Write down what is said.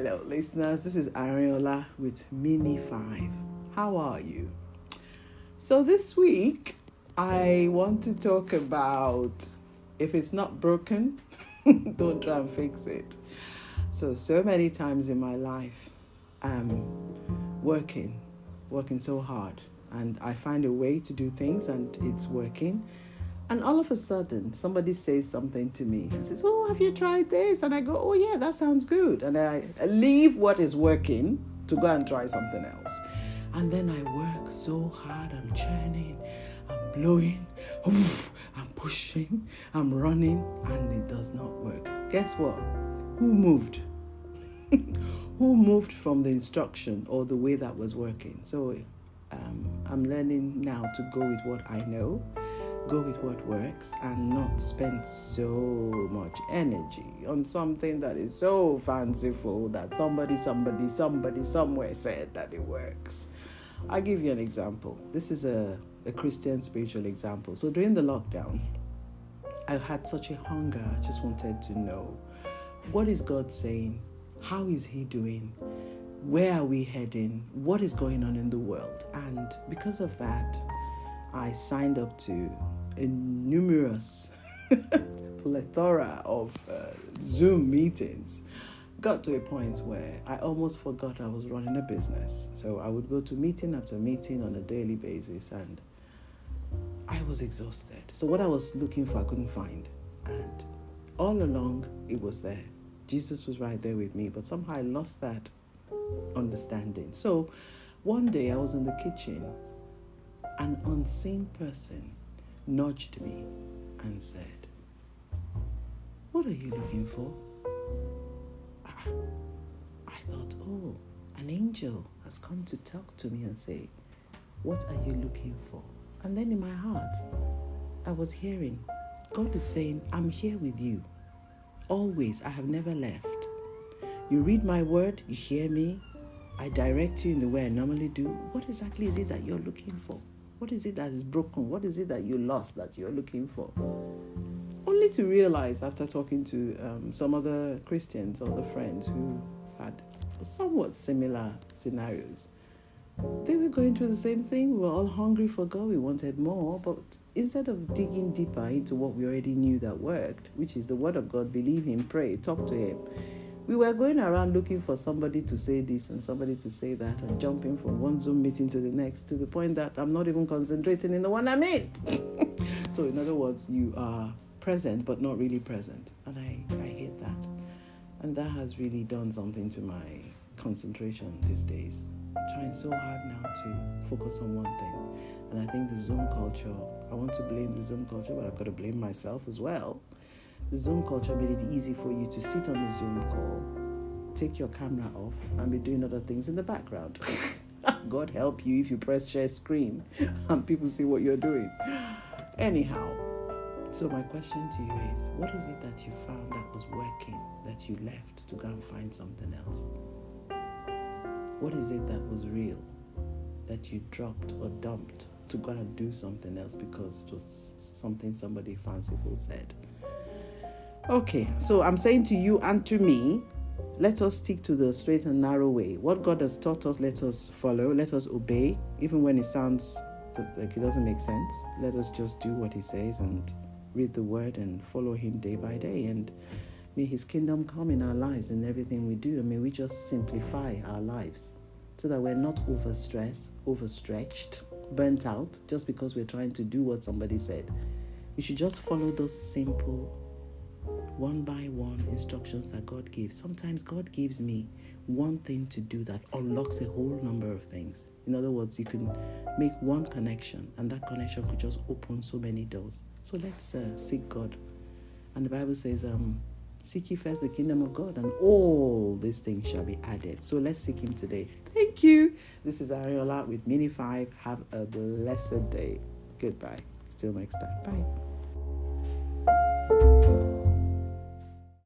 Hello, listeners. This is Ariola with Mini 5. How are you? So, this week I want to talk about if it's not broken, don't try and fix it. So, so many times in my life, I'm working, working so hard, and I find a way to do things and it's working. And all of a sudden, somebody says something to me and says, Oh, have you tried this? And I go, Oh, yeah, that sounds good. And I leave what is working to go and try something else. And then I work so hard. I'm churning, I'm blowing, I'm pushing, I'm running, and it does not work. Guess what? Who moved? Who moved from the instruction or the way that was working? So um, I'm learning now to go with what I know go with what works and not spend so much energy on something that is so fanciful that somebody, somebody, somebody, somewhere said that it works. I'll give you an example. This is a, a Christian spiritual example. So during the lockdown, I had such a hunger. I just wanted to know what is God saying? How is He doing? Where are we heading? What is going on in the world? And because of that, I signed up to a numerous plethora of uh, Zoom meetings. Got to a point where I almost forgot I was running a business. So I would go to meeting after meeting on a daily basis and I was exhausted. So what I was looking for, I couldn't find. And all along, it was there. Jesus was right there with me, but somehow I lost that understanding. So one day I was in the kitchen, an unseen person nudged me and said, What are you looking for? Ah, I thought, Oh, an angel has come to talk to me and say, What are you looking for? And then in my heart, I was hearing, God is saying, I'm here with you. Always, I have never left. You read my word, you hear me, I direct you in the way I normally do. What exactly is it that you're looking for? What is it that is broken? What is it that you lost that you're looking for? Only to realize after talking to um, some other Christians or other friends who had somewhat similar scenarios, they were going through the same thing. We were all hungry for God, we wanted more, but instead of digging deeper into what we already knew that worked, which is the Word of God, believe Him, pray, talk to Him we were going around looking for somebody to say this and somebody to say that and jumping from one Zoom meeting to the next to the point that I'm not even concentrating in the one I'm in. so, in other words, you are present but not really present. And I, I hate that. And that has really done something to my concentration these days. I'm trying so hard now to focus on one thing. And I think the Zoom culture, I want to blame the Zoom culture, but I've got to blame myself as well Zoom culture made it easy for you to sit on a Zoom call, take your camera off, and be doing other things in the background. God help you if you press share screen and people see what you're doing. Anyhow, so my question to you is what is it that you found that was working that you left to go and find something else? What is it that was real that you dropped or dumped to go and do something else because it was something somebody fanciful said? Okay, so I'm saying to you and to me, let us stick to the straight and narrow way. What God has taught us, let us follow, let us obey, even when it sounds like it doesn't make sense. Let us just do what He says and read the Word and follow Him day by day. And may His kingdom come in our lives and everything we do. And may we just simplify our lives so that we're not overstressed, overstretched, burnt out just because we're trying to do what somebody said. We should just follow those simple one by one instructions that God gives. Sometimes God gives me one thing to do that unlocks a whole number of things. In other words, you can make one connection, and that connection could just open so many doors. So let's uh, seek God. And the Bible says, um, Seek ye first the kingdom of God, and all these things shall be added. So let's seek Him today. Thank you. This is Ariola with Mini 5. Have a blessed day. Goodbye. Till next time. Bye.